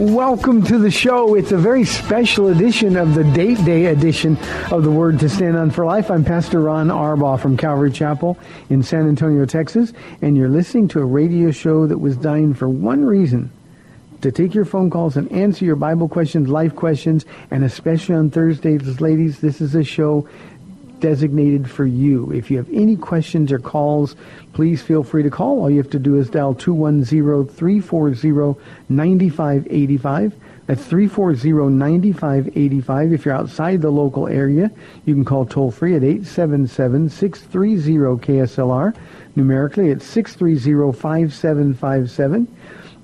Welcome to the show. It's a very special edition of the date day edition of the Word to Stand On for Life. I'm Pastor Ron Arbaugh from Calvary Chapel in San Antonio, Texas, and you're listening to a radio show that was designed for one reason to take your phone calls and answer your Bible questions, life questions, and especially on Thursdays, ladies, this is a show designated for you. If you have any questions or calls, please feel free to call. All you have to do is dial 210-340-9585. That's 340-9585. If you're outside the local area, you can call toll free at 877-630-KSLR. Numerically, it's 630-5757.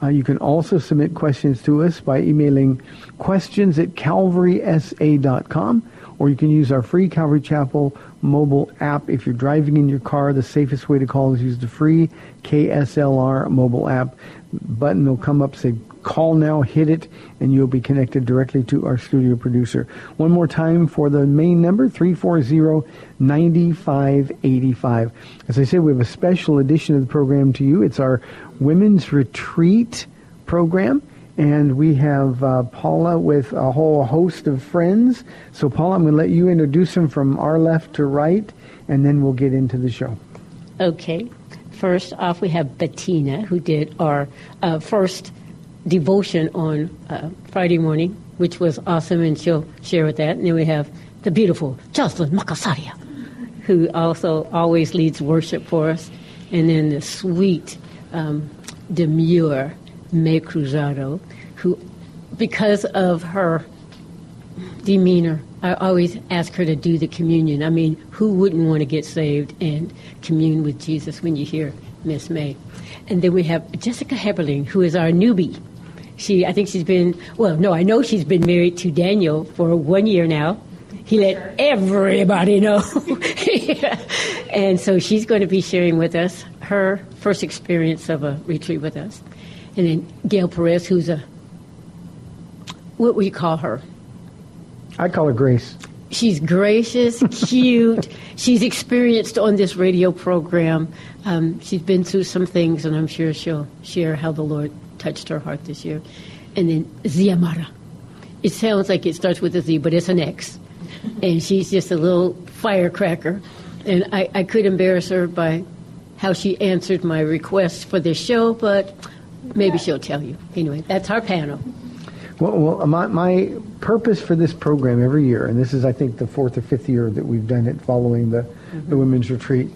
Uh, you can also submit questions to us by emailing questions at calvarysa.com or you can use our free Calvary Chapel mobile app. If you're driving in your car, the safest way to call is use the free KSLR mobile app. Button will come up, say call now, hit it, and you'll be connected directly to our studio producer. One more time for the main number, 340-9585. As I said, we have a special edition of the program to you. It's our Women's Retreat program. And we have uh, Paula with a whole host of friends. So, Paula, I'm going to let you introduce them from our left to right, and then we'll get into the show. Okay. First off, we have Bettina, who did our uh, first devotion on uh, Friday morning, which was awesome, and she'll share with that. And then we have the beautiful Jocelyn Makasaria, who also always leads worship for us. And then the sweet, um, demure May Cruzado, who, because of her demeanor, I always ask her to do the communion. I mean, who wouldn't want to get saved and commune with Jesus when you hear Miss May? And then we have Jessica Heberling, who is our newbie. She, I think she's been, well, no, I know she's been married to Daniel for one year now. He let everybody know. And so she's going to be sharing with us her first experience of a retreat with us. And then Gail Perez, who's a, what would you call her? I call her Grace. She's gracious, cute. She's experienced on this radio program. Um, she's been through some things, and I'm sure she'll share how the Lord touched her heart this year. And then Xiomara. It sounds like it starts with a Z, but it's an X. And she's just a little firecracker. And I, I could embarrass her by how she answered my request for this show, but maybe she'll tell you. Anyway, that's our panel. Well, well my, my purpose for this program every year, and this is, I think, the fourth or fifth year that we've done it following the, the women's retreat.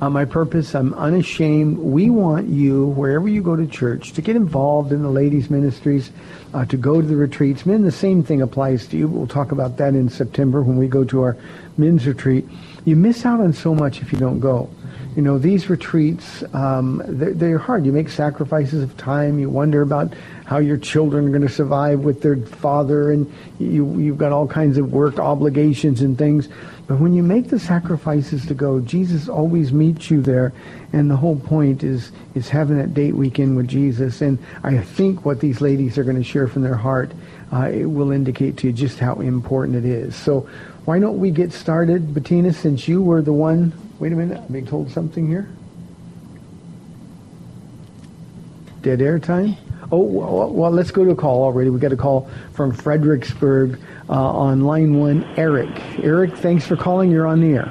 Uh, my purpose, I'm unashamed. We want you, wherever you go to church, to get involved in the ladies' ministries, uh, to go to the retreats. Men, the same thing applies to you. We'll talk about that in September when we go to our men's retreat. You miss out on so much if you don't go. You know, these retreats, um, they're, they're hard. You make sacrifices of time. You wonder about how your children are going to survive with their father, and you, you've got all kinds of work obligations and things. But when you make the sacrifices to go, Jesus always meets you there. And the whole point is, is having that date weekend with Jesus. And I think what these ladies are going to share from their heart uh, it will indicate to you just how important it is. So why don't we get started, Bettina, since you were the one. Wait a minute, I'm being told something here. Dead air time? Oh, well, well, let's go to a call already. We got a call from Fredericksburg uh, on line one, Eric. Eric, thanks for calling. You're on the air.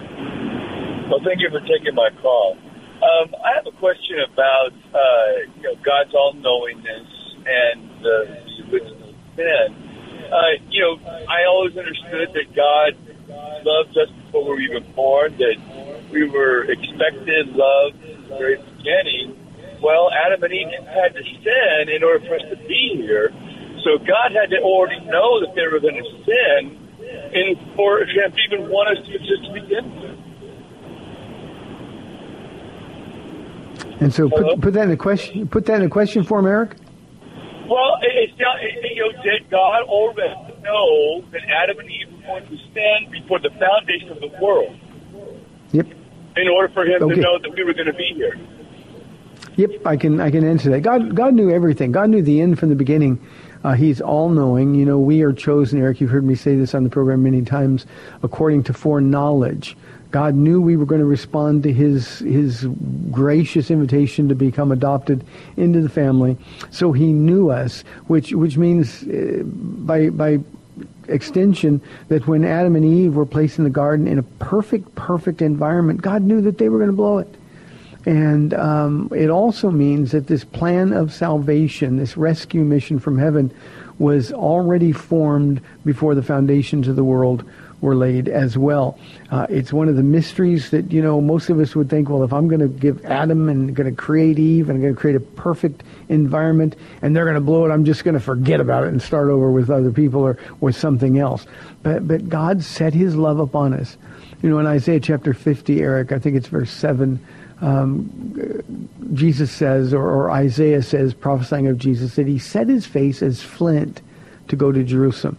Well, thank you for taking my call. Um, I have a question about uh, you know God's all knowingness and the, wisdom of men. Uh, you know, I always understood that God loved us before we were even born, that we were expected, loved very beginning. Well, Adam and Eve had to sin in order for us to be here. So God had to already know that they were going to sin in order to even want us to exist to begin with. And so put, put that in a question. Put that in a question for him, Eric. Well, it's not, it, you know, did God already know that Adam and Eve were going to sin before the foundation of the world Yep. In order for Him Okay. to know that we were going to be here? Yep, I can I can answer that. God God knew everything. God knew the end from the beginning. Uh, he's all knowing. You know, we are chosen, Eric. You've heard me say this on the program many times. According to foreknowledge, God knew we were going to respond to His His gracious invitation to become adopted into the family. So He knew us, which which means uh, by by extension that when Adam and Eve were placed in the garden in a perfect perfect environment, God knew that they were going to blow it. And um, it also means that this plan of salvation, this rescue mission from heaven, was already formed before the foundations of the world were laid as well. Uh, it's one of the mysteries that, you know, most of us would think, well, if I'm going to give Adam and going to create Eve and going to create a perfect environment and they're going to blow it, I'm just going to forget about it and start over with other people or with something else. But, but God set his love upon us. You know, in Isaiah chapter 50, Eric, I think it's verse 7, Jesus says, or, or Isaiah says, prophesying of Jesus, that he set his face as flint to go to Jerusalem.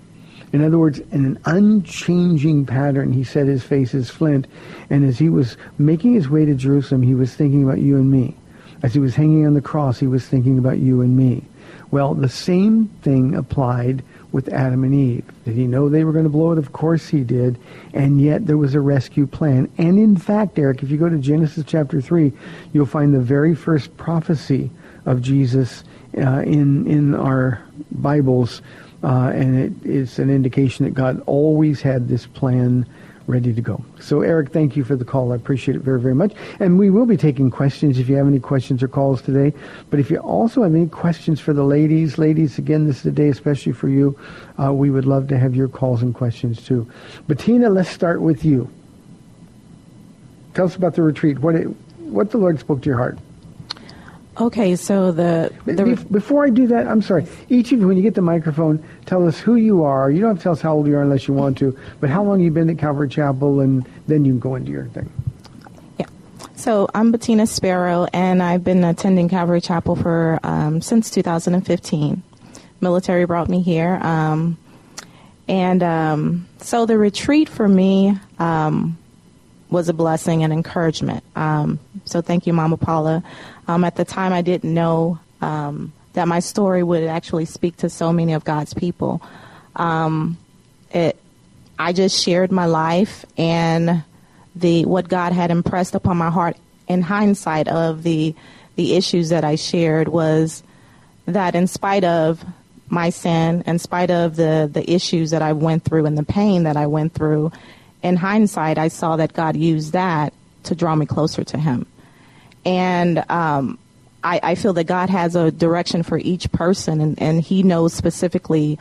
In other words, in an unchanging pattern, he set his face as flint. And as he was making his way to Jerusalem, he was thinking about you and me. As he was hanging on the cross, he was thinking about you and me. Well, the same thing applied with Adam and Eve. Did he know they were going to blow it? Of course he did. And yet there was a rescue plan. And in fact, Eric, if you go to Genesis chapter 3, you'll find the very first prophecy of Jesus uh, in, in our Bibles. Uh, and it is an indication that God always had this plan ready to go. So, Eric, thank you for the call. I appreciate it very, very much. And we will be taking questions if you have any questions or calls today. But if you also have any questions for the ladies, ladies, again, this is a day especially for you. Uh, we would love to have your calls and questions too. Bettina, let's start with you. Tell us about the retreat. What it, what the Lord spoke to your heart. Okay, so the the Be- Before I do that, I'm sorry. Each of you, when you get the microphone, tell us who you are. You don't have to tell us how old you are unless you want to, but how long you've been at Calvary Chapel, and then you can go into your thing. yeah. So I'm Bettina Sparrow, and I've been attending Calvary Chapel for um, since 2015. Military brought me here, um, and um, so the retreat for me um, was a blessing and encouragement. Um, so thank you, Mama Paula. Um, at the time, I didn't know um, that my story would actually speak to so many of God's people. Um, it, I just shared my life and the what God had impressed upon my heart in hindsight of the the issues that I shared was that in spite of my sin, in spite of the the issues that I went through and the pain that I went through, in hindsight, I saw that God used that to draw me closer to Him. And um, I, I feel that God has a direction for each person, and, and He knows specifically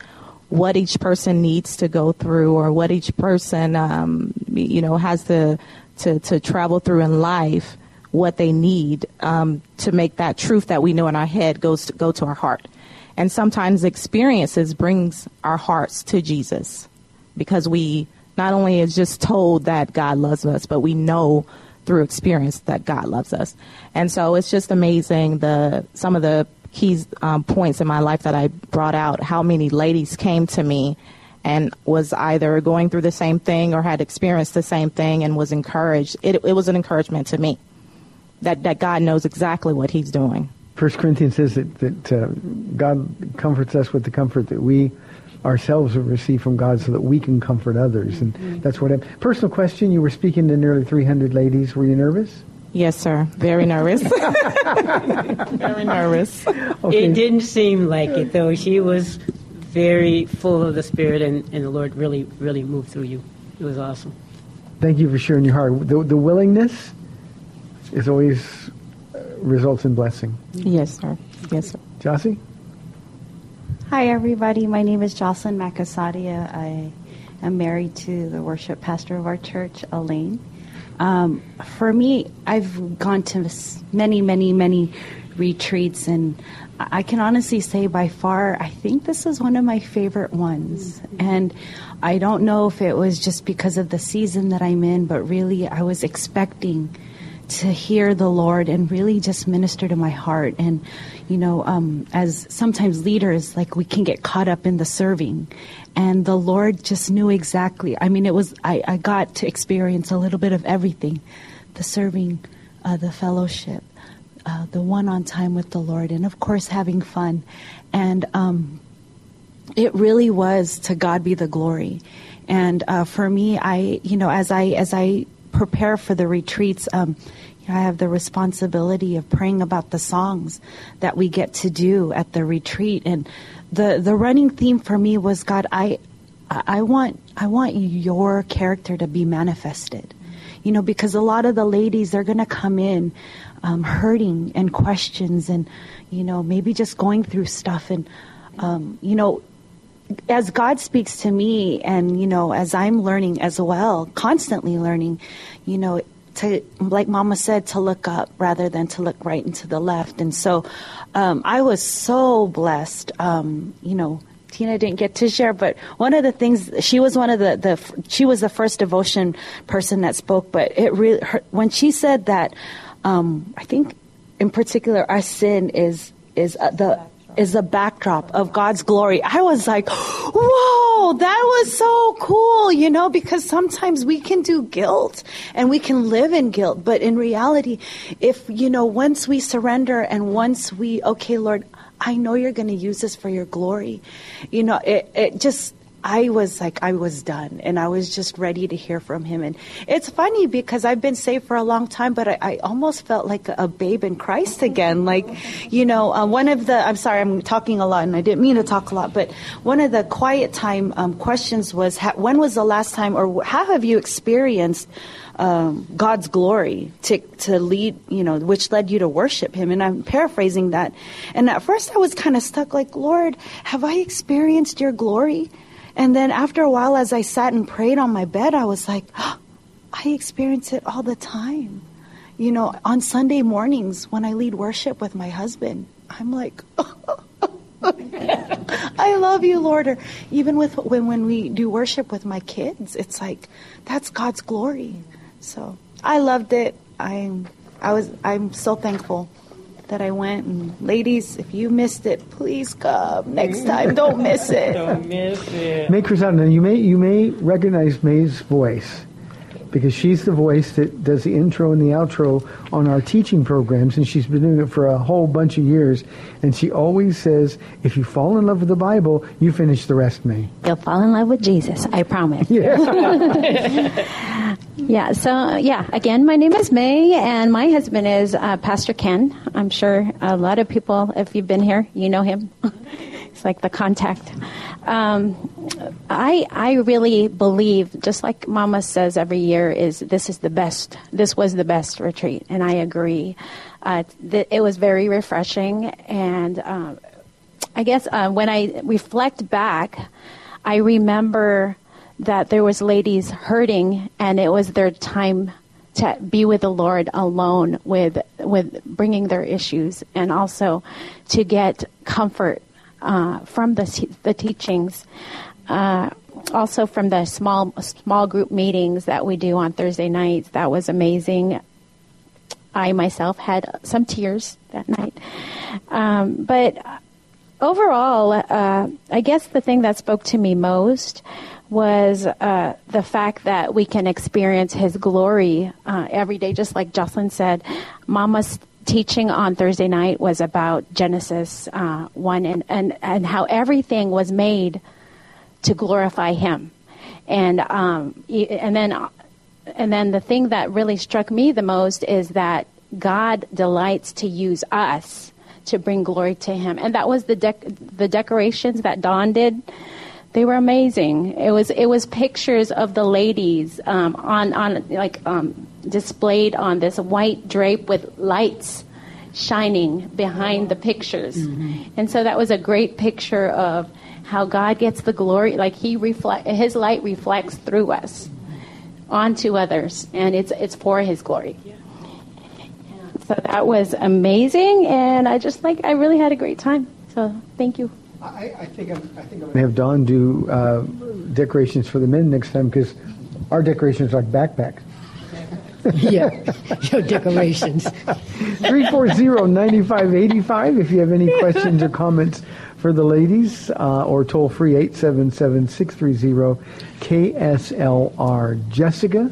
what each person needs to go through, or what each person, um, you know, has to, to to travel through in life, what they need um, to make that truth that we know in our head goes to, go to our heart. And sometimes experiences brings our hearts to Jesus because we not only is just told that God loves us, but we know through experience that God loves us. And so it's just amazing the some of the key um, points in my life that I brought out. How many ladies came to me and was either going through the same thing or had experienced the same thing and was encouraged. It, it was an encouragement to me that that God knows exactly what He's doing. First Corinthians says that, that uh, God comforts us with the comfort that we ourselves have received from God so that we can comfort others. And that's what happened. Personal question, you were speaking to nearly 300 ladies. Were you nervous? Yes, sir. Very nervous. Very nervous. Okay. It didn't seem like it, though. She was very full of the Spirit, and, and the Lord really, really moved through you. It was awesome. Thank you for sharing your heart. The, the willingness is always uh, results in blessing. Yes, sir. Yes, sir. Jossie? Hi, everybody. My name is Jocelyn Makasadia. I I'm married to the worship pastor of our church, Elaine. Um, for me, I've gone to many, many, many retreats, and I can honestly say by far, I think this is one of my favorite ones. And I don't know if it was just because of the season that I'm in, but really I was expecting to hear the Lord and really just minister to my heart. And, you know, um, as sometimes leaders, like we can get caught up in the serving. And the Lord just knew exactly. I mean, it was, I, I got to experience a little bit of everything the serving, uh, the fellowship, uh, the one on time with the Lord, and of course, having fun. And um, it really was to God be the glory. And uh, for me, I, you know, as I, as I prepare for the retreats, um, I have the responsibility of praying about the songs that we get to do at the retreat. And the, the running theme for me was God, I, I want, I want your character to be manifested. You know, because a lot of the ladies, they're going to come in um, hurting and questions and, you know, maybe just going through stuff. And, um, you know, as God speaks to me, and you know, as I'm learning as well, constantly learning, you know, to like Mama said, to look up rather than to look right and to the left. And so, um, I was so blessed. Um, you know, Tina didn't get to share, but one of the things she was one of the, the she was the first devotion person that spoke. But it really her, when she said that, um, I think in particular our sin is is uh, the is the backdrop of God's glory. I was like, whoa, that was so cool, you know, because sometimes we can do guilt and we can live in guilt. But in reality, if, you know, once we surrender and once we, okay, Lord, I know you're going to use this for your glory, you know, it, it just, I was like, I was done, and I was just ready to hear from him. And it's funny because I've been saved for a long time, but I, I almost felt like a, babe in Christ again. Like, you know, uh, one of the, I'm sorry, I'm talking a lot, and I didn't mean to talk a lot, but one of the quiet time um, questions was, ha- when was the last time, or how have you experienced? Um, God's glory to to lead, you know, which led you to worship Him. And I'm paraphrasing that. And at first, I was kind of stuck, like, Lord, have I experienced Your glory? And then after a while, as I sat and prayed on my bed, I was like, oh, I experience it all the time. You know, on Sunday mornings when I lead worship with my husband, I'm like, I love you, Lord. Or even with when, when we do worship with my kids, it's like that's God's glory. So I loved it. I'm I was I'm so thankful that I went. And ladies, if you missed it, please come next time. Don't miss it. Don't miss it. May Crisanna, you may you may recognize May's voice because she's the voice that does the intro and the outro on our teaching programs, and she's been doing it for a whole bunch of years. And she always says, "If you fall in love with the Bible, you finish the rest, May." You'll fall in love with Jesus. I promise. Yeah. Yeah, so yeah, again, my name is May, and my husband is uh, Pastor Ken. I'm sure a lot of people, if you've been here, you know him. it's like the contact. Um, I I really believe, just like Mama says every year, is this is the best. This was the best retreat, and I agree. Uh, th- it was very refreshing, and uh, I guess uh, when I reflect back, I remember that there was ladies hurting and it was their time to be with the Lord alone with with bringing their issues and also to get comfort uh, from the the teachings. Uh, also from the small small group meetings that we do on Thursday nights, that was amazing. I myself had some tears that night, um, but overall, uh, I guess the thing that spoke to me most was uh, the fact that we can experience His glory uh, every day, just like Jocelyn said. Mama's teaching on Thursday night was about Genesis uh, 1 and, and, and how everything was made to glorify Him. And, um, and, then, and then the thing that really struck me the most is that God delights to use us to bring glory to Him. And that was the, dec- the decorations that Dawn did they were amazing. It was it was pictures of the ladies um, on on like um, displayed on this white drape with lights shining behind the pictures, mm-hmm. and so that was a great picture of how God gets the glory, like He reflect, His light reflects through us onto others, and it's it's for His glory. So that was amazing, and I just like I really had a great time. So thank you. I, I think I'm, I think I'm gonna have Dawn do uh, decorations for the men next time because our decorations are like backpacks. yeah, your decorations. 340-9585 if you have any questions or comments for the ladies uh, or toll free 877-630-KSLR. Jessica?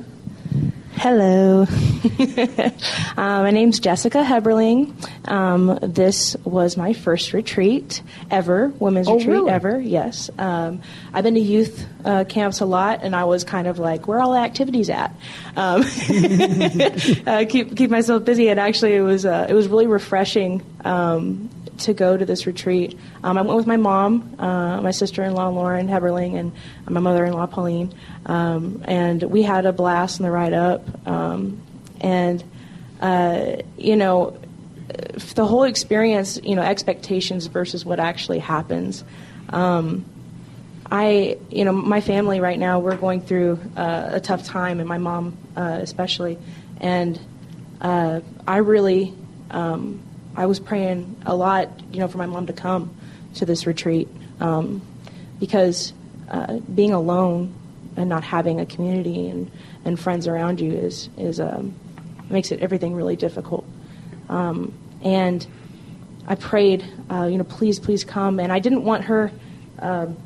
Hello. uh, my name's Jessica Heberling. Um, this was my first retreat ever, women's Oh, retreat really? ever, yes. Um, I've been to youth uh, camps a lot, and I was kind of like, where are all the activities at? Um, uh, keep, keep myself busy, and actually it was, uh, it was really refreshing um, to go to this retreat. Um, I went with my mom, uh, my sister-in-law Lauren Heberling, and my mother-in-law Pauline, um, and we had a blast on the ride up. Um, and uh, you know, the whole experience, you know, expectations versus what actually happens. Um, I, you know, my family right now, we're going through uh, a tough time, and my mom uh, especially. And uh, I really, um, I was praying a lot, you know, for my mom to come to this retreat um, because uh, being alone and not having a community and, and friends around you is is um, makes it everything really difficult. Um, and I prayed, uh, you know, please, please come. And I didn't want her, um,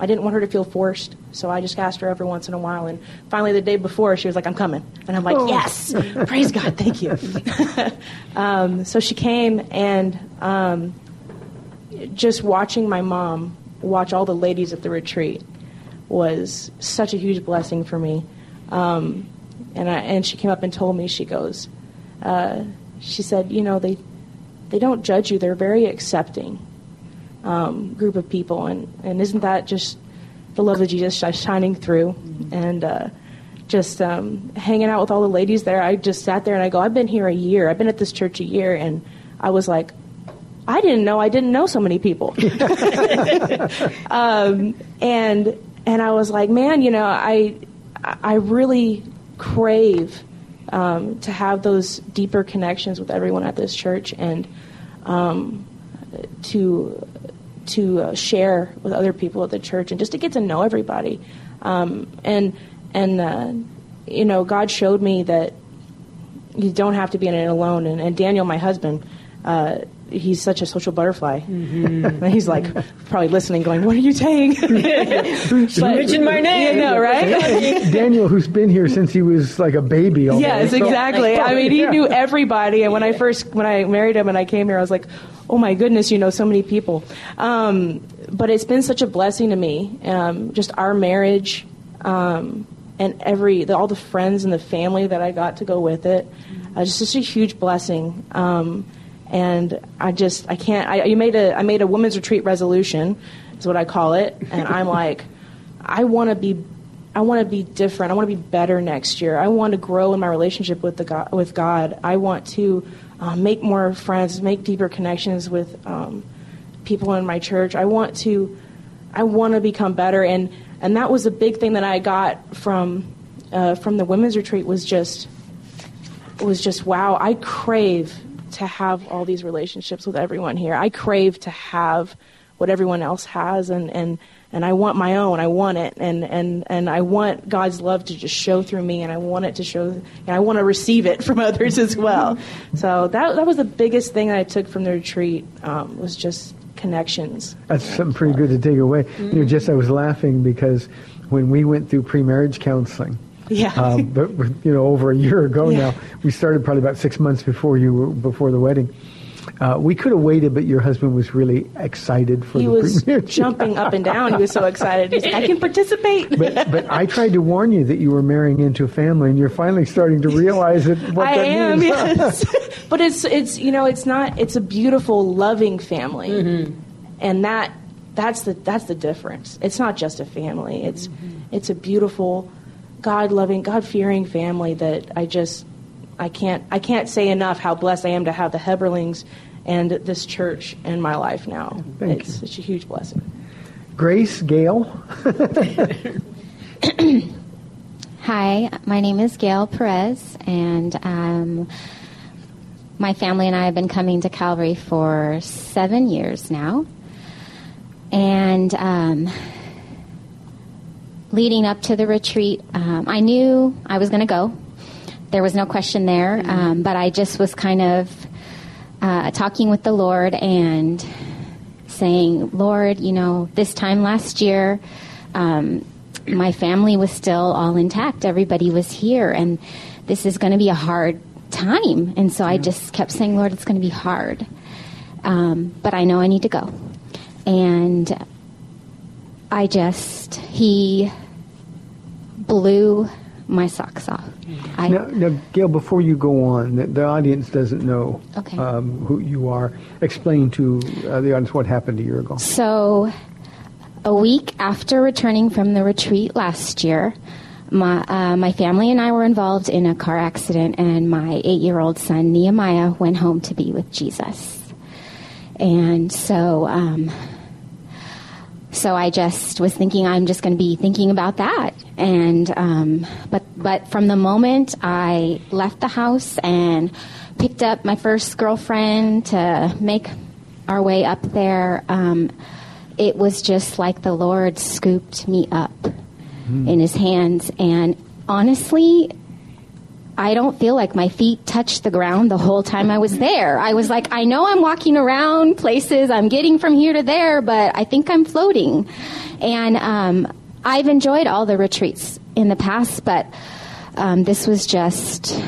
I didn't want her to feel forced. So I just asked her every once in a while. And finally, the day before, she was like, "I'm coming," and I'm like, Oh. "Yes, praise God, thank you." um, so she came, and um, just watching my mom watch all the ladies at the retreat was such a huge blessing for me. Um, and I, and she came up and told me, she goes, uh, she said, you know, they they don't judge you. They're very accepting um, group of people, and and isn't that just the love of Jesus shi- shining through? And uh, just um, hanging out with all the ladies there, I just sat there and I go, I've been here a year. I've been at this church a year, and I was like, I didn't know I didn't know so many people. um, and and I was like, man, you know, I I really crave um, to have those deeper connections with everyone at this church and um, to to uh, share with other people at the church and just to get to know everybody. Um, and and uh, you know, God showed me that you don't have to be in it alone. And, and Daniel, my husband, uh, he's such a social butterfly. And he's like probably listening, going, "What are you saying?" But- mentioned my name. You know, right? Daniel, who's been here since he was like a baby. almost. Yes, So- exactly. I mean, he Yeah. knew everybody. And when I first, when I married him and I came here, I was like, oh my goodness, you know so many people. Um, but it's been such a blessing to me. Um, just our marriage, um, and every the, all the friends and the family that I got to go with it. Uh, just such a huge blessing. Um, and I just I can't. I, you made a I made a women's retreat resolution, is what I call it. And I'm like, I want to be I want to be different. I want to be better next year. I want to grow in my relationship with the God, with God. I want to uh, make more friends, make deeper connections with um, people in my church. I want to I want to become better, and and that was a big thing that I got from uh, from the women's retreat was just was just wow. I crave to have all these relationships with everyone here. I crave to have what everyone else has, and and and I want my own. I want it, and and and I want God's love to just show through me, and I want it to show, and I want to receive it from others as well. So that that was the biggest thing that I took from the retreat um, was just connections. That's something pretty good to take away. You know, just I was laughing because when we went through pre-marriage counseling, Yeah. um, but you know, over a year ago Yeah. now, we started probably about six months before you were, before the wedding. Uh, we could have waited, but your husband was really excited for he the was pre-marriage. jumping up and down. He was so excited. He's like, I can participate. But, but I tried to warn you that you were marrying into a family, and you're finally starting to realize it. What I that am, means. yes. but it's it's you know it's not it's a beautiful loving family, Mm-hmm. and that that's the that's the difference. It's not just a family. It's Mm-hmm. it's a beautiful, God loving, God fearing family that I just I can't I can't say enough how blessed I am to have the Heberlings and this church in my life now. Thank it's you. such a huge blessing. Grace, Gail. Hi, my name is Gail Perez, and um, my family and I have been coming to Calvary for seven years now. And um, leading up to the retreat, um, I knew I was going to go. There was no question there, um, but I just was kind of uh, talking with the Lord and saying, Lord, you know, this time last year, um, my family was still all intact. Everybody was here, and this is going to be a hard time. And so I just kept saying, Lord, it's going to be hard. Um, but I know I need to go. And I just, he blew my socks off. I, Now, now, Gail, before you go on, the, the audience doesn't know Okay. um, who you are. Explain to uh, the audience what happened a year ago. So, a week after returning from the retreat last year, my, uh, my family and I were involved in a car accident, and my eight year old son, Nehemiah, went home to be with Jesus. And so, um, so I just was thinking I'm just going to be thinking about that, and um, but but from the moment I left the house and picked up my first girlfriend to make our way up there, um, it was just like the Lord scooped me up in His hands, and honestly, I don't feel like my feet touched the ground the whole time I was there. I was like, I know I'm walking around places, I'm getting from here to there, but I think I'm floating. And um, I've enjoyed all the retreats in the past, but um, this was just.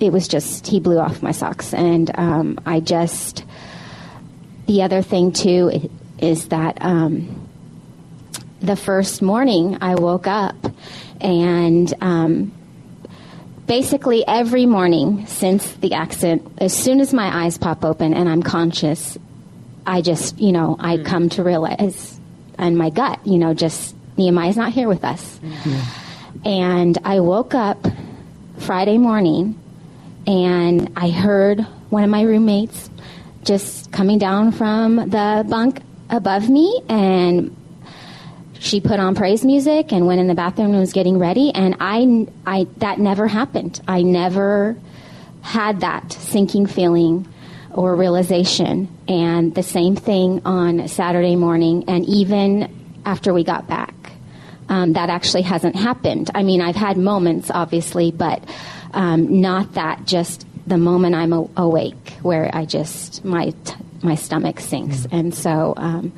It was just, he blew off my socks. And um, I just. The other thing, too, is that um, the first morning I woke up. And um, basically every morning since the accident, as soon as my eyes pop open and I'm conscious, I just, you know, I come to realize, and my gut, you know, just Nehemiah's not here with us. And I woke up Friday morning and I heard one of my roommates just coming down from the bunk above me and she put on praise music and went in the bathroom and was getting ready and I, I that never happened. I never had that sinking feeling or realization. And the same thing on saturday morning and even after we got back. Um, that actually hasn't happened. I mean i've had moments obviously but um, not that just the moment i'm a- awake where i just my t- my stomach sinks. And so um,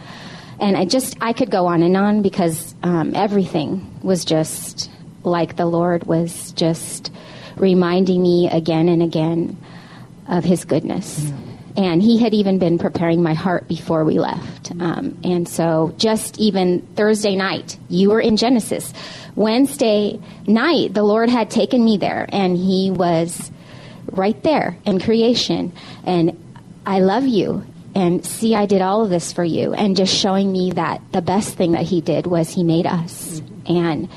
and I just I could go on and on because um, everything was just like the Lord was just reminding me again and again of His goodness. And He had even been preparing my heart before we left. Um, and so, just even Thursday night, you were in Genesis. Wednesday night, the Lord had taken me there, and He was right there in creation. And I love you. And see, I did all of this for you. And just showing me that the best thing that he did was he made us. And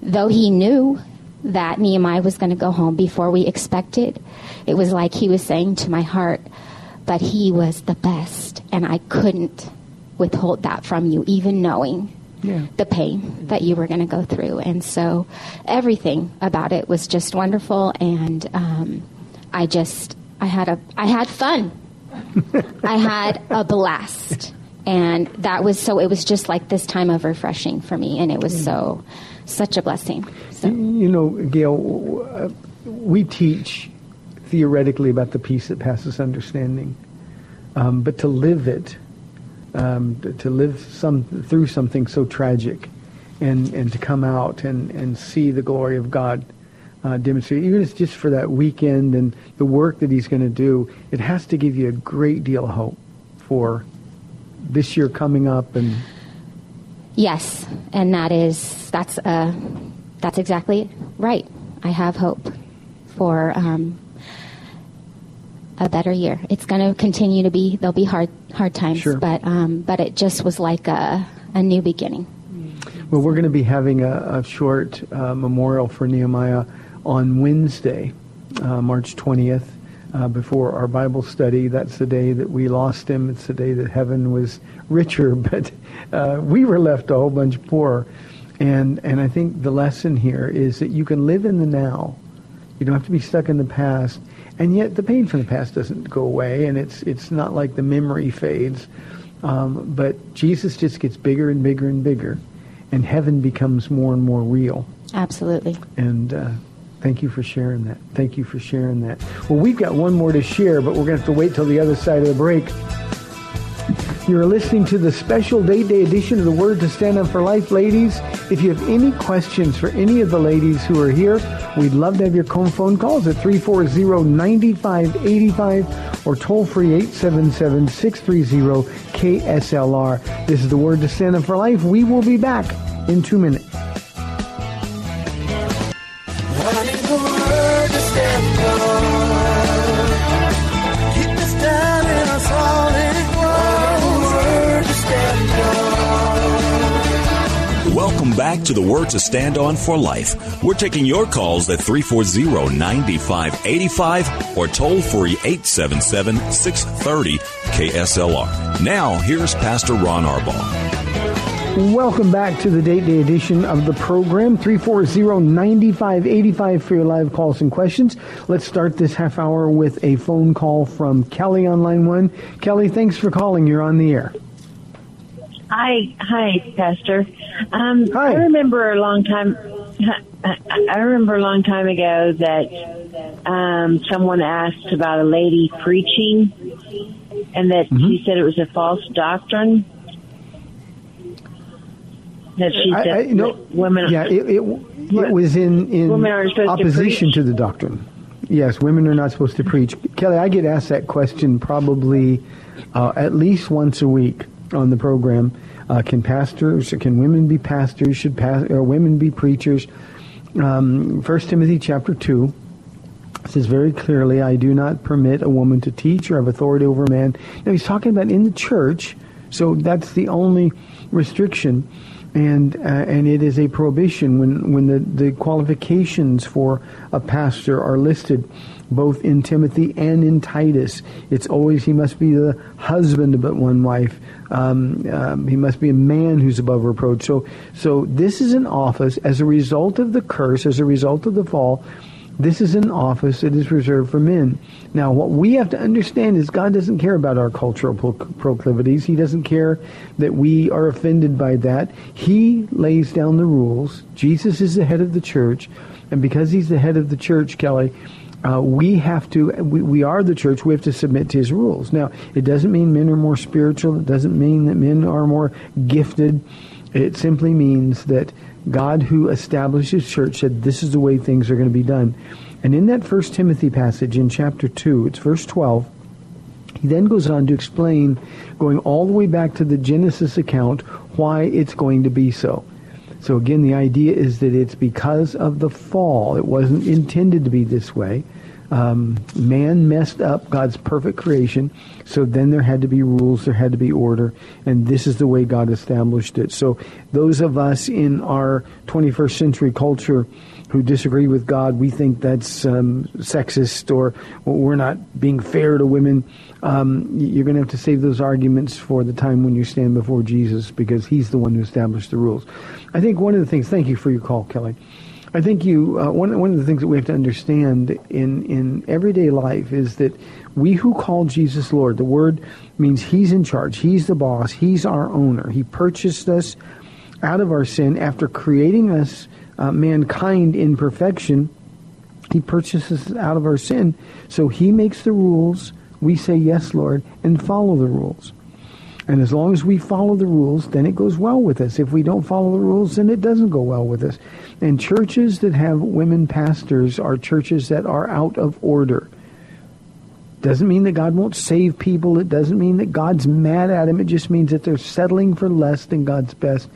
though he knew that Nehemiah was going to go home before we expected, it was like he was saying to my heart, but he was the best. And I couldn't withhold that from you, even knowing Yeah. the pain that you were going to go through. And so everything about it was just wonderful. And um, I just, I had a, I had fun. I had a blast. And that was so, it was just like this time of refreshing for me. And it was so, such a blessing. So, You know, Gail, we teach theoretically about the peace that passes understanding, um, but to live it, um, to, to live some through something so tragic, and and to come out and and see the glory of God uh, demonstrated, even if it's just for that weekend and the work that He's going to do, it has to give you a great deal of hope for this year coming up and. yes. And that is, that's, uh, that's exactly right. I have hope for, um, a better year. It's going to continue to be. There'll be hard, hard times, Sure. but um, but it just was like a, a new beginning. Well, we're going to be having a, a short uh, memorial for Nehemiah on Wednesday, uh, March 20th, uh, before our Bible study. That's the day that we lost him. It's the day that heaven was richer, but uh, we were left a whole bunch poorer. And, and I think the lesson here is that you can live in the now. You don't have to be stuck in the past. And yet the pain from the past doesn't go away, and it's, it's not like the memory fades. Um, but Jesus just gets bigger and bigger and bigger, and heaven becomes more and more real. Absolutely. And uh, thank you for sharing that. Thank you for sharing that. Well, we've got one more to share, but we're going to have to wait till the other side of the break. You're listening to the special Day day edition of the Word to Stand Up for Life, ladies. If you have any questions for any of the ladies who are here, we'd love to have your phone calls at 340-9585 or toll free 877-630-KSLR. This is the Word to Stand Up for Life. We will be back in two minutes. Back to the Word to Stand On for Life. We're taking your calls at 340-9585 or toll free 877-630 KSLR. Now, here's Pastor Ron Arbaugh. Welcome back to the date day edition of the program. 340-9585 for your live calls and questions. Let's start this half hour with a phone call from Kelly on line one. Kelly, thanks for calling. You're on the air. Hi, hi, Pastor. Um, Hi. I remember a long time. I remember a long time ago that um, someone asked about a lady preaching, and that Mm-hmm. she said it was a false doctrine. That she said I- no, that women. Yeah, it, it, it was in, in are to opposition to the doctrine. Yes, women are not supposed to preach. Kelly, I get asked that question probably uh, at least once a week on the program. Uh, can pastors, can women be pastors? Should pas- or women be preachers? Um, 1 Timothy chapter 2 says very clearly, I do not permit a woman to teach or have authority over a man. Now he's talking about in the church, so that's the only restriction. And uh, and it is a prohibition when, when the, the qualifications for a pastor are listed both in Timothy and in Titus. It's always he must be the husband but one wife. Um, um, he must be a man who's above reproach. So so this is an office as a result of the curse, as a result of the fall. This is an office that is reserved for men. Now, what we have to understand is God doesn't care about our cultural pro- proclivities. He doesn't care that we are offended by that. He lays down the rules. Jesus is the head of the church, and because he's the head of the church, Kelly, uh, we have to, we, we are the church, we have to submit to his rules. Now, it doesn't mean men are more spiritual. It doesn't mean that men are more gifted. It simply means that God who established church said this is the way things are going to be done. And in that first Timothy passage in chapter 2, it's verse 12, he then goes on to explain, going all the way back to the Genesis account, why it's going to be so. So again, the idea is that it's because of the fall. It wasn't intended to be this way. Um, man messed up God's perfect creation, so then there had to be rules, there had to be order, and this is the way God established it. So those of us in our 21st century culture who disagree with God, we think that's um, sexist or we're not being fair to women. Um, you're going to have to save those arguments for the time when you stand before Jesus because he's the one who established the rules. I think one of the things, thank you for your call, Kelly. I think you uh, one one of the things that we have to understand in in everyday life is that we who call Jesus Lord, the word means He's in charge, He's the boss, He's our owner. He purchased us out of our sin after creating us, uh, mankind in perfection. He purchases out of our sin, so He makes the rules. We say yes, Lord, and follow the rules. And as long as we follow the rules, then it goes well with us. If we don't follow the rules, then it doesn't go well with us. And churches that have women pastors are churches that are out of order. Doesn't mean that God won't save people. It doesn't mean that God's mad at them. It just means that they're settling for less than God's best.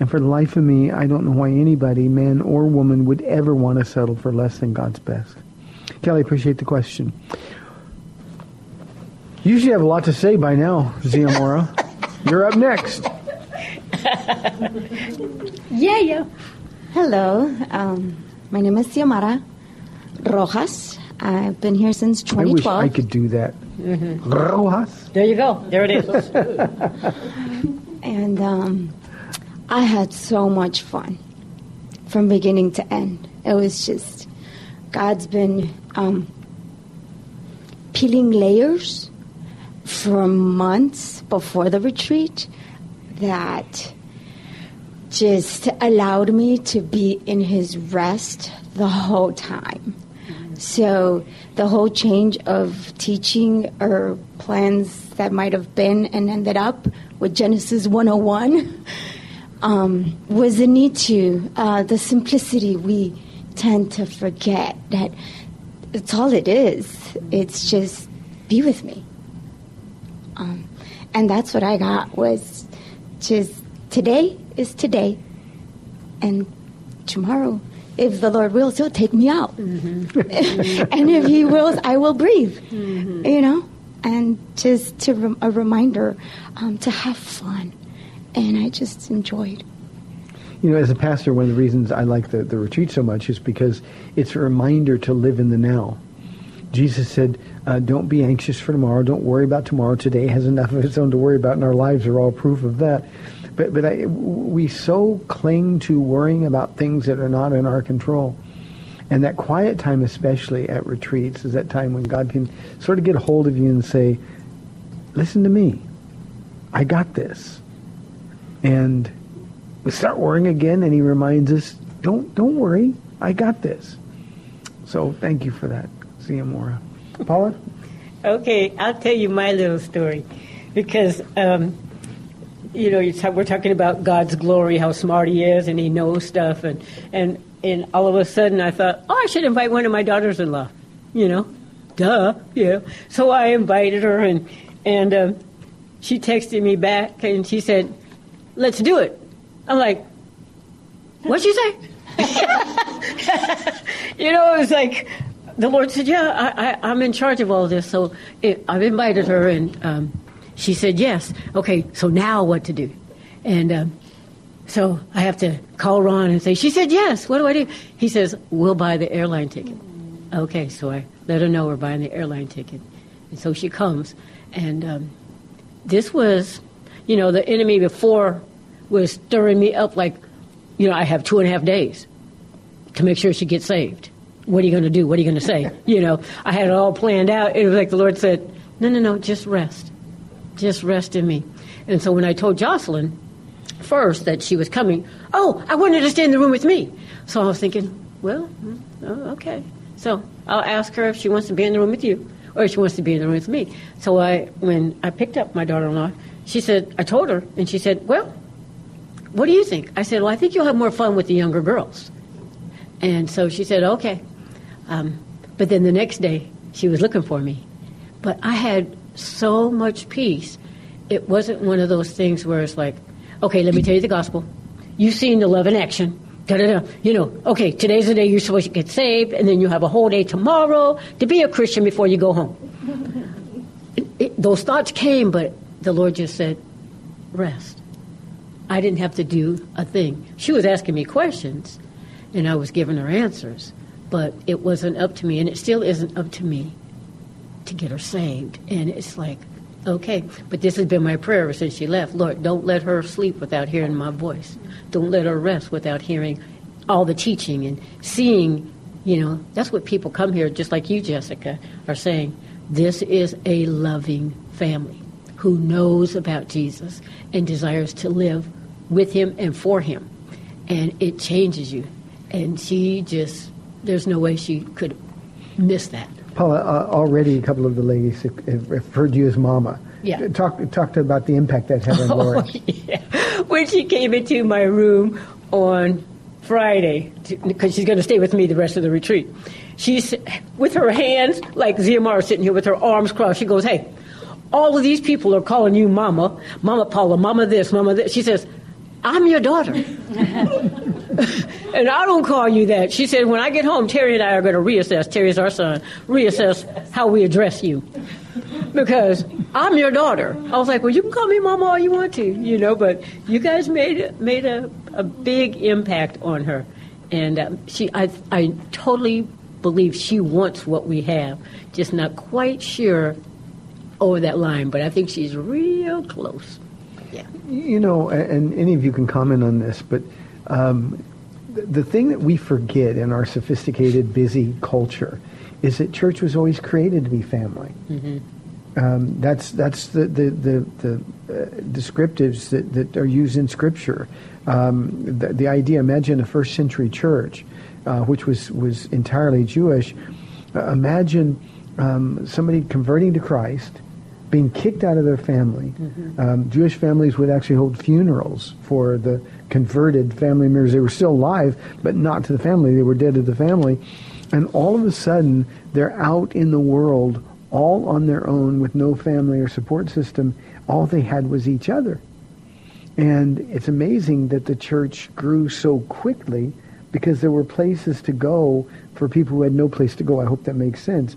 And for the life of me, I don't know why anybody, man or woman, would ever want to settle for less than God's best. Kelly, appreciate the question. You usually have a lot to say by now, Xiomara. You're up next. Yeah, yeah. Hello, um, my name is Xiomara Rojas. I've been here since 2012. I wish 2012. I could do that. Mm-hmm. Rojas. There you go. There it is. and um, I had so much fun from beginning to end. It was just God's been um, peeling layers for months before the retreat that just allowed me to be in His rest the whole time. So the whole change of teaching or plans that might have been and ended up with Genesis 101 um, was the need to, uh, the simplicity we tend to forget that it's all it is. It's just be with me. Um, and that's what I got was just today is today, and tomorrow, if the Lord wills, He'll take me out, and if He wills, I will breathe. You know, and just to rem- a reminder um, to have fun, and I just enjoyed. You know, as a pastor, one of the reasons I like the, the retreat so much is because it's a reminder to live in the now. Jesus said, uh, don't be anxious for tomorrow. Don't worry about tomorrow. Today has enough of its own to worry about, and our lives are all proof of that. But, but I, we so cling to worrying about things that are not in our control. And that quiet time, especially at retreats, is that time when God can sort of get a hold of you and say, listen to me. I got this. And we start worrying again, and he reminds us, don't, don't worry. I got this. So thank you for that, Xiomara. Paula? Okay, I'll tell you my little story because, um, you know, we're talking about God's glory, how smart He is, and He knows stuff, and and and all of a sudden I thought, oh, I should invite one of my daughters-in-law, you know, duh, know. So I invited her, and and um, she texted me back, and she said, "Let's do it." I'm like, "What'd you say?" you know, it was like the Lord said, "Yeah, I, I'm in charge of all this." So it, I've invited her, and um, she said, "Yes." Okay, so now what to do? And um, so I have to call Ron and say, "She said yes. What do I do?" He says, "We'll buy the airline ticket." Okay, so I let her know we're buying the airline ticket, and so she comes, and um, this was, you know, the enemy before was stirring me up like, you know, I have two and a half days to make sure she gets saved. What are you going to do? What are you going to say? you know, I had it all planned out. It was like the Lord said, no, no, no, just rest. Just rest in me. And so when I told Jocelyn first that she was coming, oh, I wanted to stay in the room with me. So I was thinking, well, mm, oh, okay. So I'll ask her if she wants to be in the room with you or if she wants to be in the room with me. So I, when I picked up my daughter-in-law, she said, I told her, and she said, well, what do you think? I said, well, I think you'll have more fun with the younger girls. And so she said, okay. Um, but then the next day, she was looking for me. But I had so much peace. It wasn't one of those things where it's like, okay, let me tell you the gospel. You've seen the love in action. Da-da-da. You know, okay, today's the day you're supposed to get saved, and then you have a whole day tomorrow to be a Christian before you go home. It, it, those thoughts came, but the Lord just said, rest. I didn't have to do a thing. She was asking me questions, and I was giving her answers, but it wasn't up to me, and it still isn't up to me to get her saved. And it's like, okay, but this has been my prayer since she left. Lord, don't let her sleep without hearing my voice. Don't let her rest without hearing all the teaching and seeing, you know, that's what people come here, just like you, Jessica, are saying. This is a loving family who knows about Jesus and desires to live with him and for him. And it changes you. And she just, there's no way she could miss that. Paula, uh, already a couple of the ladies have, referred to you as Mama. Yeah. Talk, talk to about the impact that had on Lauren. Oh, yeah. When she came into my room on Friday, because she's going to stay with me the rest of the retreat, she's with her hands, like Xiomara sitting here with her arms crossed. She goes, Hey, all of these people are calling you Mama, Mama Paula, Mama this, Mama this. She says, I'm your daughter. and I don't call you that. She said, when I get home, Terry and I are going to reassess, Terry's our son, reassess how we address you. Because I'm your daughter. I was like, well, you can call me mama all you want to, you know, but you guys made, made a, a big impact on her. And um, she, I, I totally believe she wants what we have, just not quite sure over that line. But I think she's real close. Yeah. You know, and any of you can comment on this, but um, the, thing that we forget in our sophisticated, busy culture is that church was always created to be family. Um, that's that's the the the, the uh, descriptives that, that are used in Scripture. Um, the, the idea. Imagine a first century church, uh, which was was entirely Jewish. Uh, imagine um, somebody converting to Christ, being kicked out of their family. Um, Jewish families would actually hold funerals for the converted family members. They were still alive, but not to the family. They were dead to the family. And all of a sudden, they're out in the world all on their own with no family or support system. All they had was each other. And it's amazing that the church grew so quickly because there were places to go for people who had no place to go. I hope that makes sense.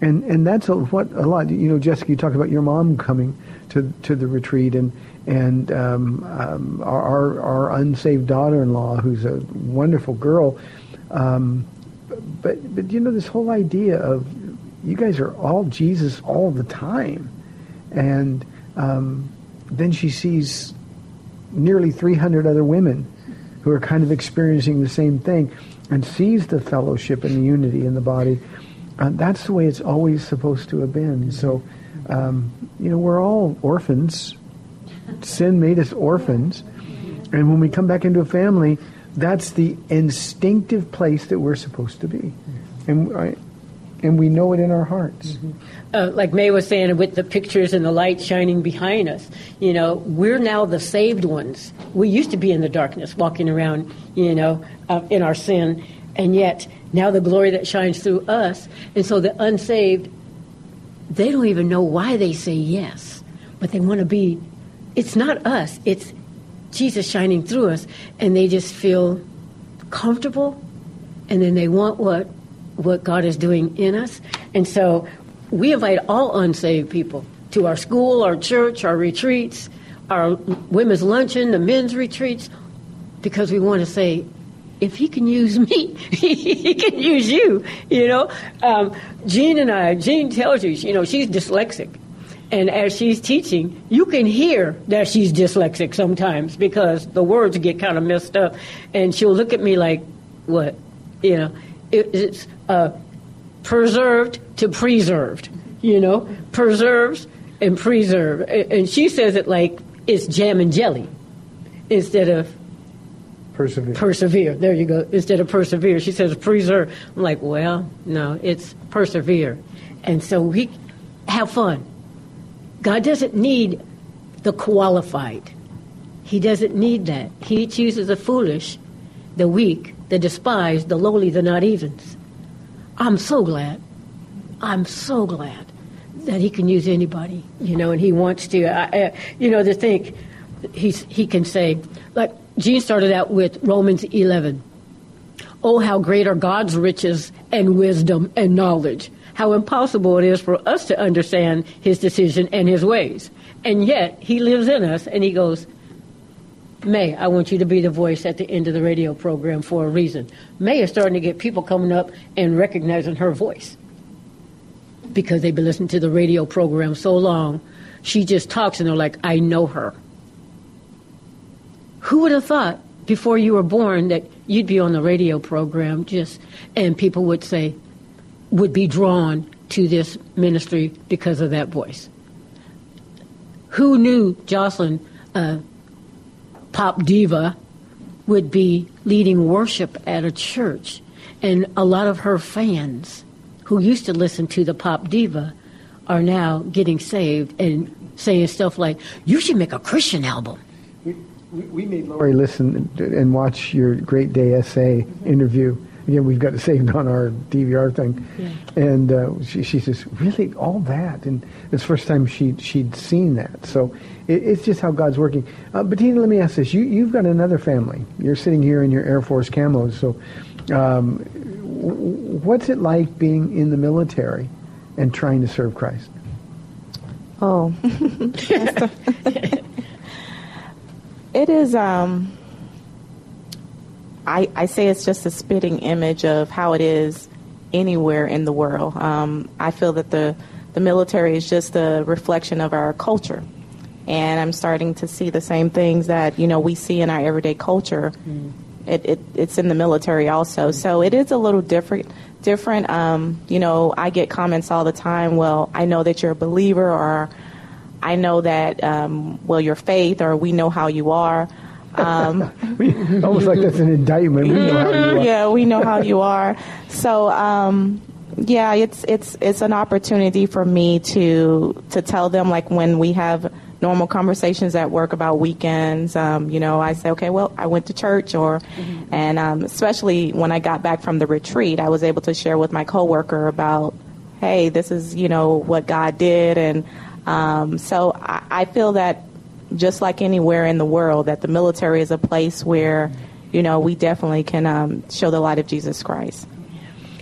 And and that's a, what a lot. You know, Jessica, you talked about your mom coming to to the retreat, and and um, um, our, our unsaved daughter-in-law, who's a wonderful girl. Um, but but you know this whole idea of you guys are all Jesus all the time, and um, then she sees nearly 300 other women who are kind of experiencing the same thing and sees the fellowship and the unity in the body. Uh, that's the way it's always supposed to have been. So, um, you know, we're all orphans. Sin made us orphans. And when we come back into a family, that's the instinctive place that we're supposed to be. And, I- and we know it in our hearts. uh, like May was saying, with the pictures and the light shining behind us, you know, we're now the saved ones. We used to be in the darkness, walking around, you know, uh, in our sin, and yet now the glory that shines through us. And so the unsaved, they don't even know why they say yes, but they want to be. It's not us. It's Jesus shining through us, and they just feel comfortable, and then they want what what God is doing in us. And so we invite all unsaved people to our school, our church, our retreats, our women's luncheon, the men's retreats, because we want to say, if he can use me, he can use you. You know, um, Jean and I, Jean tells you, you know, she's dyslexic. And as she's teaching, you can hear that she's dyslexic sometimes because the words get kind of messed up. And she'll look at me like, what? You know, it, it's uh, preserved to preserved, you know, preserves and preserve. And and she says it like it's jam and jelly instead of Persevere. persevere. There you go. Instead of persevere, she says preserve. I'm like, well, no, it's persevere. And so we have fun. God doesn't need the qualified. He doesn't need that. He chooses the foolish, the weak, the despised, the lowly, the not evens. I'm so glad. I'm so glad that he can use anybody, you know, and he wants to. I, I, you know, to think he's, he can say, like Jean started out with Romans 11. Oh, how great are God's riches and wisdom and knowledge. How impossible it is for us to understand his decision and his ways. And yet, he lives in us and he goes, May, I want you to be the voice at the end of the radio program for a reason. May is starting to get people coming up and recognizing her voice because they've been listening to the radio program so long. She just talks and they're like, I know her. Who would have thought before you were born that you'd be on the radio program just and people would say, would be drawn to this ministry because of that voice? Who knew Jocelyn, uh, pop diva, would be leading worship at a church? And a lot of her fans who used to listen to the pop diva are now getting saved and saying stuff like, you should make a Christian album. We, we made Lori listen and watch your Great Day SA interview. Again, we've got it saved on our DVR thing. And uh, she, she says, really, all that? And it's the first time she, she'd seen that. So it, it's just how God's working. Uh, Bettina, let me ask this. You, you've got another family. You're sitting here in your Air Force camos. So um, what's it like being in the military and trying to serve Christ? Oh. it is um I I say it's just a spitting image of how it is anywhere in the world. Um, I feel that the the military is just a reflection of our culture, and I'm starting to see the same things that you know we see in our everyday culture. It, it, it's in the military also, so it is a little different. Different, um, you know. I get comments all the time. Well, I know that you're a believer, or I know that, um, well, your faith, or we know how you are. Um, Almost like that's an indictment. We know how you are. yeah, we know how you are. So, um, yeah, it's it's it's an opportunity for me to to tell them like when we have normal conversations at work about weekends. Um, you know, I say, okay, well, I went to church, or and um, especially when I got back from the retreat, I was able to share with my coworker about, hey, this is you know what God did, and um, so I, I feel that just like anywhere in the world, that the military is a place where, you know, we definitely can um, show the light of Jesus Christ.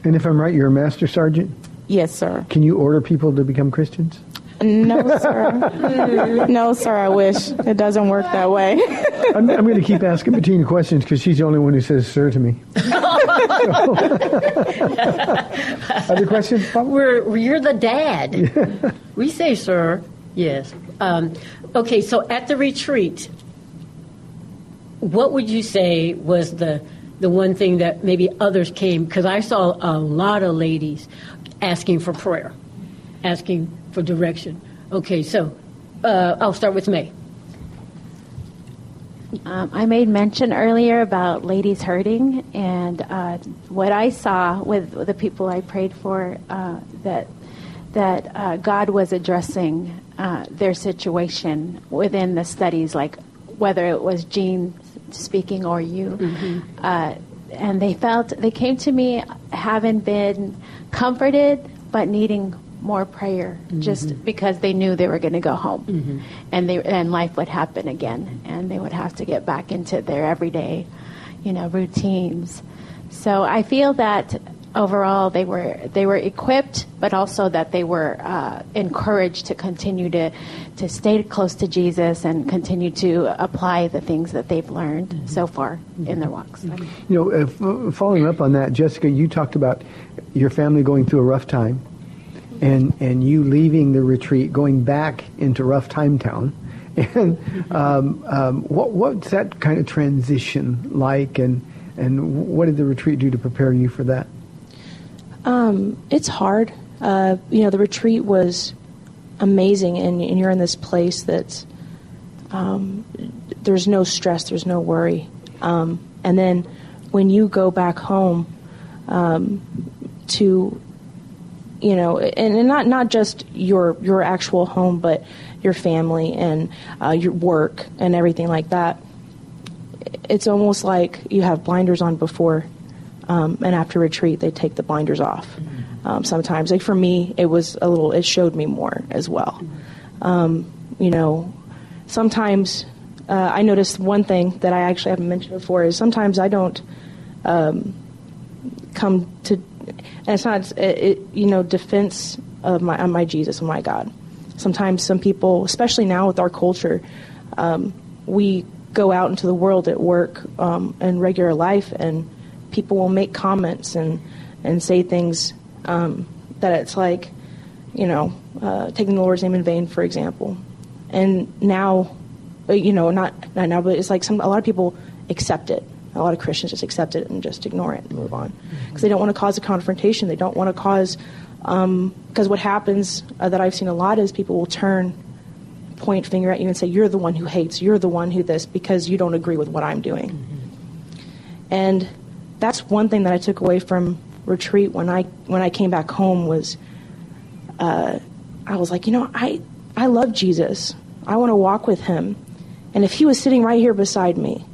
And if I'm right, you're a master sergeant. Yes, sir. Can you order people to become Christians? No, sir. no, sir. I wish it doesn't work that way. I'm, I'm going to keep asking Bettina questions because she's the only one who says "sir" to me. Other questions? We're, you're the dad. we say, sir. Yes. Um, okay, so at the retreat, what would you say was the the one thing that maybe others came? Because I saw a lot of ladies asking for prayer, asking for direction. Okay, so uh, I'll start with May. Um, I made mention earlier about ladies hurting, and uh, what I saw with the people I prayed for uh, that that uh, God was addressing uh, their situation within the studies, like whether it was Jean speaking or you, uh, and they felt they came to me having been comforted but needing more prayer mm-hmm. just because they knew they were going to go home. Mm-hmm. And they and life would happen again and they would have to get back into their everyday you know routines. So i feel that overall they were they were equipped but also that they were uh, encouraged to continue to to stay close to jesus and continue to apply the things that they've learned mm-hmm. so far in their walks. You know, uh, f- following up on that, Jessica, you talked about your family going through a rough time, and and you leaving the retreat, going back into rough time town, and um, um, what what's that kind of transition like, and and what did the retreat do to prepare you for that? Um, it's hard. Uh, you know, the retreat was amazing, and, and you're in this place that's um, there's no stress, there's no worry. Um, and then when you go back home um, to, you know, and, and not not just your your actual home, but your family and uh, your work and everything like that. It's almost like you have blinders on before um, and after retreat they take the blinders off. Um, sometimes. Like for me it was a little it showed me more as well. Um, you know sometimes uh, i noticed one thing that i actually haven't mentioned before is sometimes i don't um, come to and it's not it, it, you know defense of my of my jesus and my god sometimes some people especially now with our culture um, we go out into the world at work um, and regular life and people will make comments and and say things um, that it's like, you know, uh, taking the Lord's name in vain, for example. And now, uh, you know, not not now, but it's like some a lot of people accept it. A lot of Christians just accept it and just ignore it and move on because they don't want to cause a confrontation. They don't want to cause because what happens uh, that I've seen a lot is people will turn, point finger at you and say you're the one who hates, you're the one who this because you don't agree with what I'm doing. And that's one thing that I took away from retreat when I when I came back home was uh, I was like, you know, I I love Jesus. I want to walk with him. And if he was sitting right here beside me,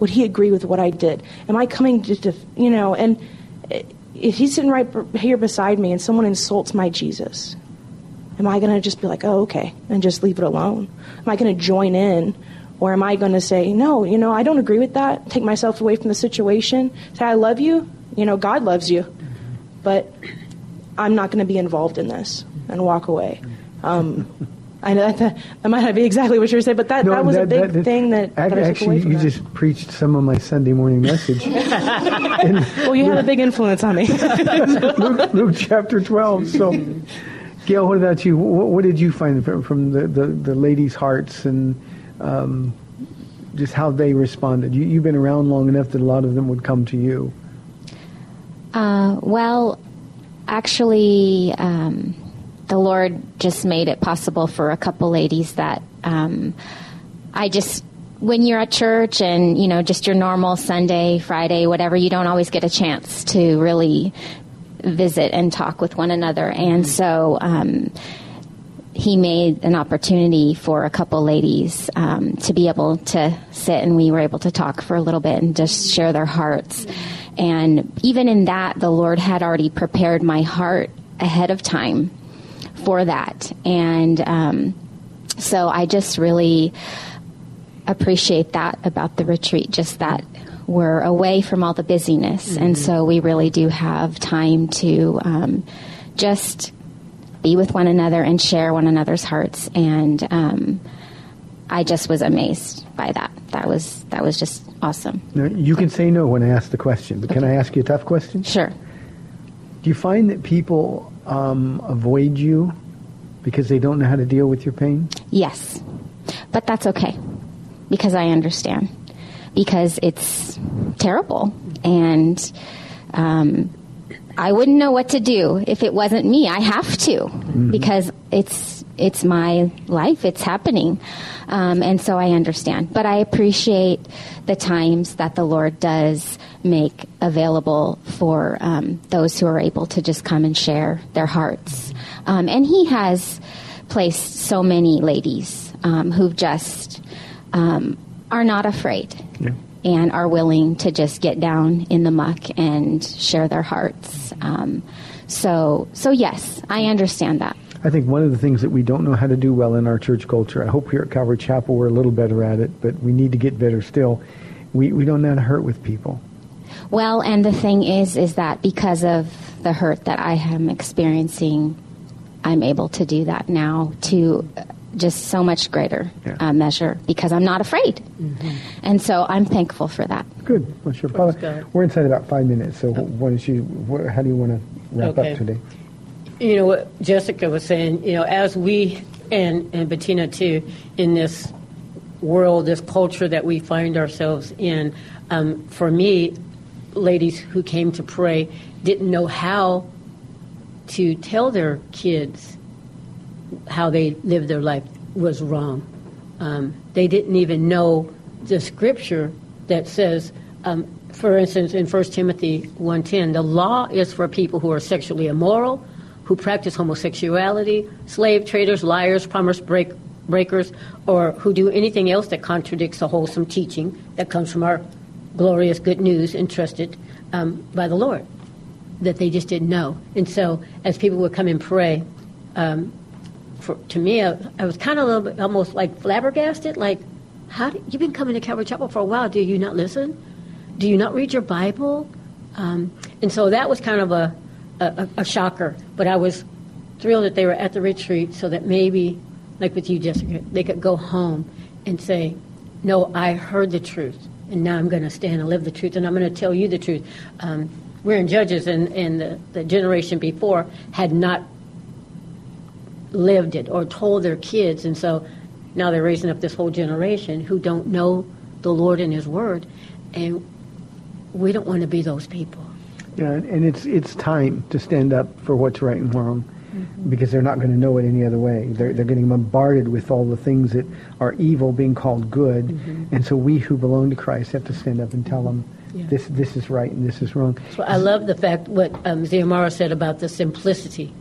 would he agree with what I did? Am I coming to, to you know, and if he's sitting right here beside me and someone insults my Jesus, am I going to just be like, oh, okay, and just leave it alone? Am I going to join in? Or am I going to say, no, you know, I don't agree with that, take myself away from the situation, say, I love you, you know, God loves you, but I'm not going to be involved in this and walk away. Um, I know that, that might not be exactly what you're saying, but that, No, that was a big that- thing that, that I took actually, away from you that. just preached some of my Sunday morning message. well, you had a big influence on me. Luke, Luke chapter 12. So, Gail, what about you? What, what did you find from, from the, the, the ladies' hearts and um, just how they responded? You, you've been around long enough that a lot of them would come to you. Uh, well, actually, um, the Lord just made it possible for a couple ladies that um, I just, when you're at church and, you know, just your normal Sunday, Friday, whatever, you don't always get a chance to really visit and talk with one another. And so, um, he made an opportunity for a couple ladies um, to be able to sit and we were able to talk for a little bit and just share their hearts. And even in that, the Lord had already prepared my heart ahead of time for that. And um, so I just really appreciate that about the retreat, just that we're away from all the busyness. And so we really do have time to um, just be with one another and share one another's hearts. And um, I just was amazed by that. That was that was just awesome. Now, you can say no when I ask the question, but can I ask you a tough question? Sure. Do you find that people um, avoid you because they don't know how to deal with your pain? Yes, but that's okay because I understand because it's terrible and. Um, I wouldn't know what to do if it wasn't me. I have to because it's it's my life. It's happening, um, and so I understand. But I appreciate the times that the Lord does make available for um, those who are able to just come and share their hearts. Um, and He has placed so many ladies um, who just um, are not afraid and are willing to just get down in the muck and share their hearts. Um, so, so yes, I understand that. I think one of the things that we don't know how to do well in our church culture, I hope here at Calvary Chapel we're a little better at it, but we need to get better still. We, we don't know how to hurt with people. Well, and the thing is, is that because of the hurt that I am experiencing, I'm able to do that now to uh, just so much greater uh, measure because I'm not afraid. And so I'm thankful for that. Good. Well, sure. Paula, we're inside about five minutes, so why don't you, wh- how do you want to wrap Okay. up today? You know what Jessica was saying, you know, as we and, and Bettina too, in this world, this culture that we find ourselves in, um, for me, ladies who came to pray didn't know how to tell their kids how they lived their life was wrong. Um, they didn't even know the scripture that says, um, for instance, in 1 Timothy 1.10, the law is for people who are sexually immoral, who practice homosexuality, slave traders, liars, promise break, breakers, or who do anything else that contradicts the wholesome teaching that comes from our glorious good news entrusted um, by the Lord that they just didn't know. And so, as people would come and pray, um, for, to me, I, I was kind of a little bit almost like flabbergasted. Like, how do, you've been coming to Calvary Chapel for a while? Do you not listen? Do you not read your Bible? Um, and so that was kind of a, a, a shocker. But I was thrilled that they were at the retreat, so that maybe, like with you, Jessica, they could go home and say, "No, I heard the truth, and now I'm going to stand and live the truth, and I'm going to tell you the truth." Um, we're in Judges, and, and the, the generation before had not lived it or told their kids, and so now they're raising up this whole generation who don't know the Lord and His Word, and we don't want to be those people. Yeah, and it's it's time to stand up for what's right and wrong, because they're not going to know it any other way. They're they're getting bombarded with all the things that are evil being called good, Mhm. and so we who belong to Christ have to stand up and tell them Yeah. this this is right and this is wrong. So I love the fact what um, Xiomara said about the simplicity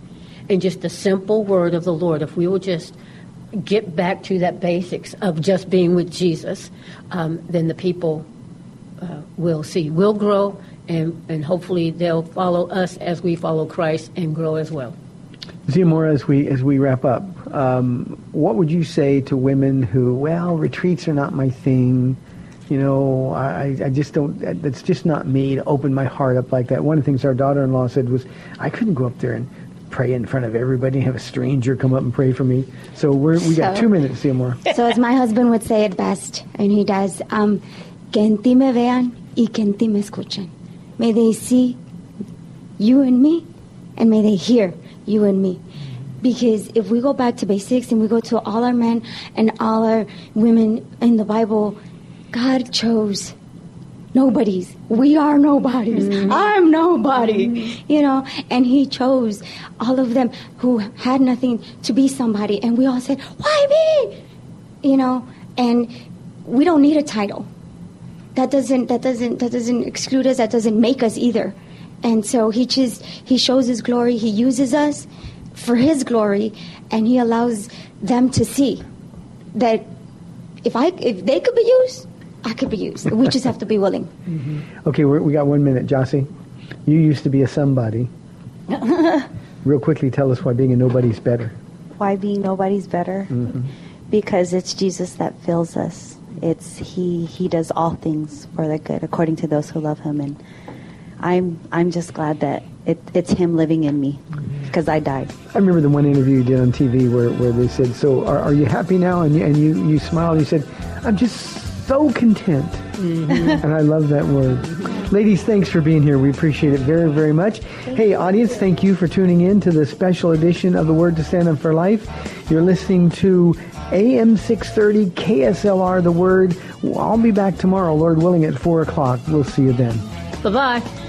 and just the simple word of the Lord. If we will just get back to that basics of just being with Jesus, um, then the people uh, will see, will grow, and, and hopefully they'll follow us as we follow Christ and grow as well. Xiomara, as we as we wrap up, um, what would you say to women who, well, retreats are not my thing. You know, I, I just don't. That's just not me to open my heart up like that. One of the things our daughter-in-law said was, I couldn't go up there and pray in front of everybody, and have a stranger come up and pray for me. So we're, we got So- two minutes, Seymour. So as my husband would say it best, and he does, um, que en ti me vean y que en ti me escuchen. May they see you and me, and may they hear you and me. Because if we go back to basics and we go to all our men and all our women in the Bible, God chose nobodies. We are nobodies. Mm-hmm. I'm nobody. Mm-hmm. You know, and He chose all of them who had nothing to be somebody, and we all said, "Why me?" You know, and we don't need a title. That doesn't that doesn't that doesn't exclude us. That doesn't make us either. And so He just He shows His glory. He uses us for His glory, and He allows them to see that if I if they could be used, I could be used. We just have to be willing. Okay, we're, we got one minute. Jossie, you used to be a somebody. Real quickly, tell us why being a nobody's better. Why being nobody's better? Mhm. Because it's Jesus that fills us. It's he he does all things for the good according to those who love him and I'm I'm just glad that it, it's him living in me because I died. I remember the one interview you did on TV where, where they said, "So are, are you happy now?" And you, and you you smiled. You said, "I'm just so content." Mm-hmm. and I love that word. Ladies, thanks for being here. We appreciate it very, very much. Hey, audience, thank you for tuning in to the special edition of the Word to Stand Up for Life. You're listening to AM 630 KSLR, The Word. I'll be back tomorrow, Lord willing, at 4 o'clock. We'll see you then. Bye bye.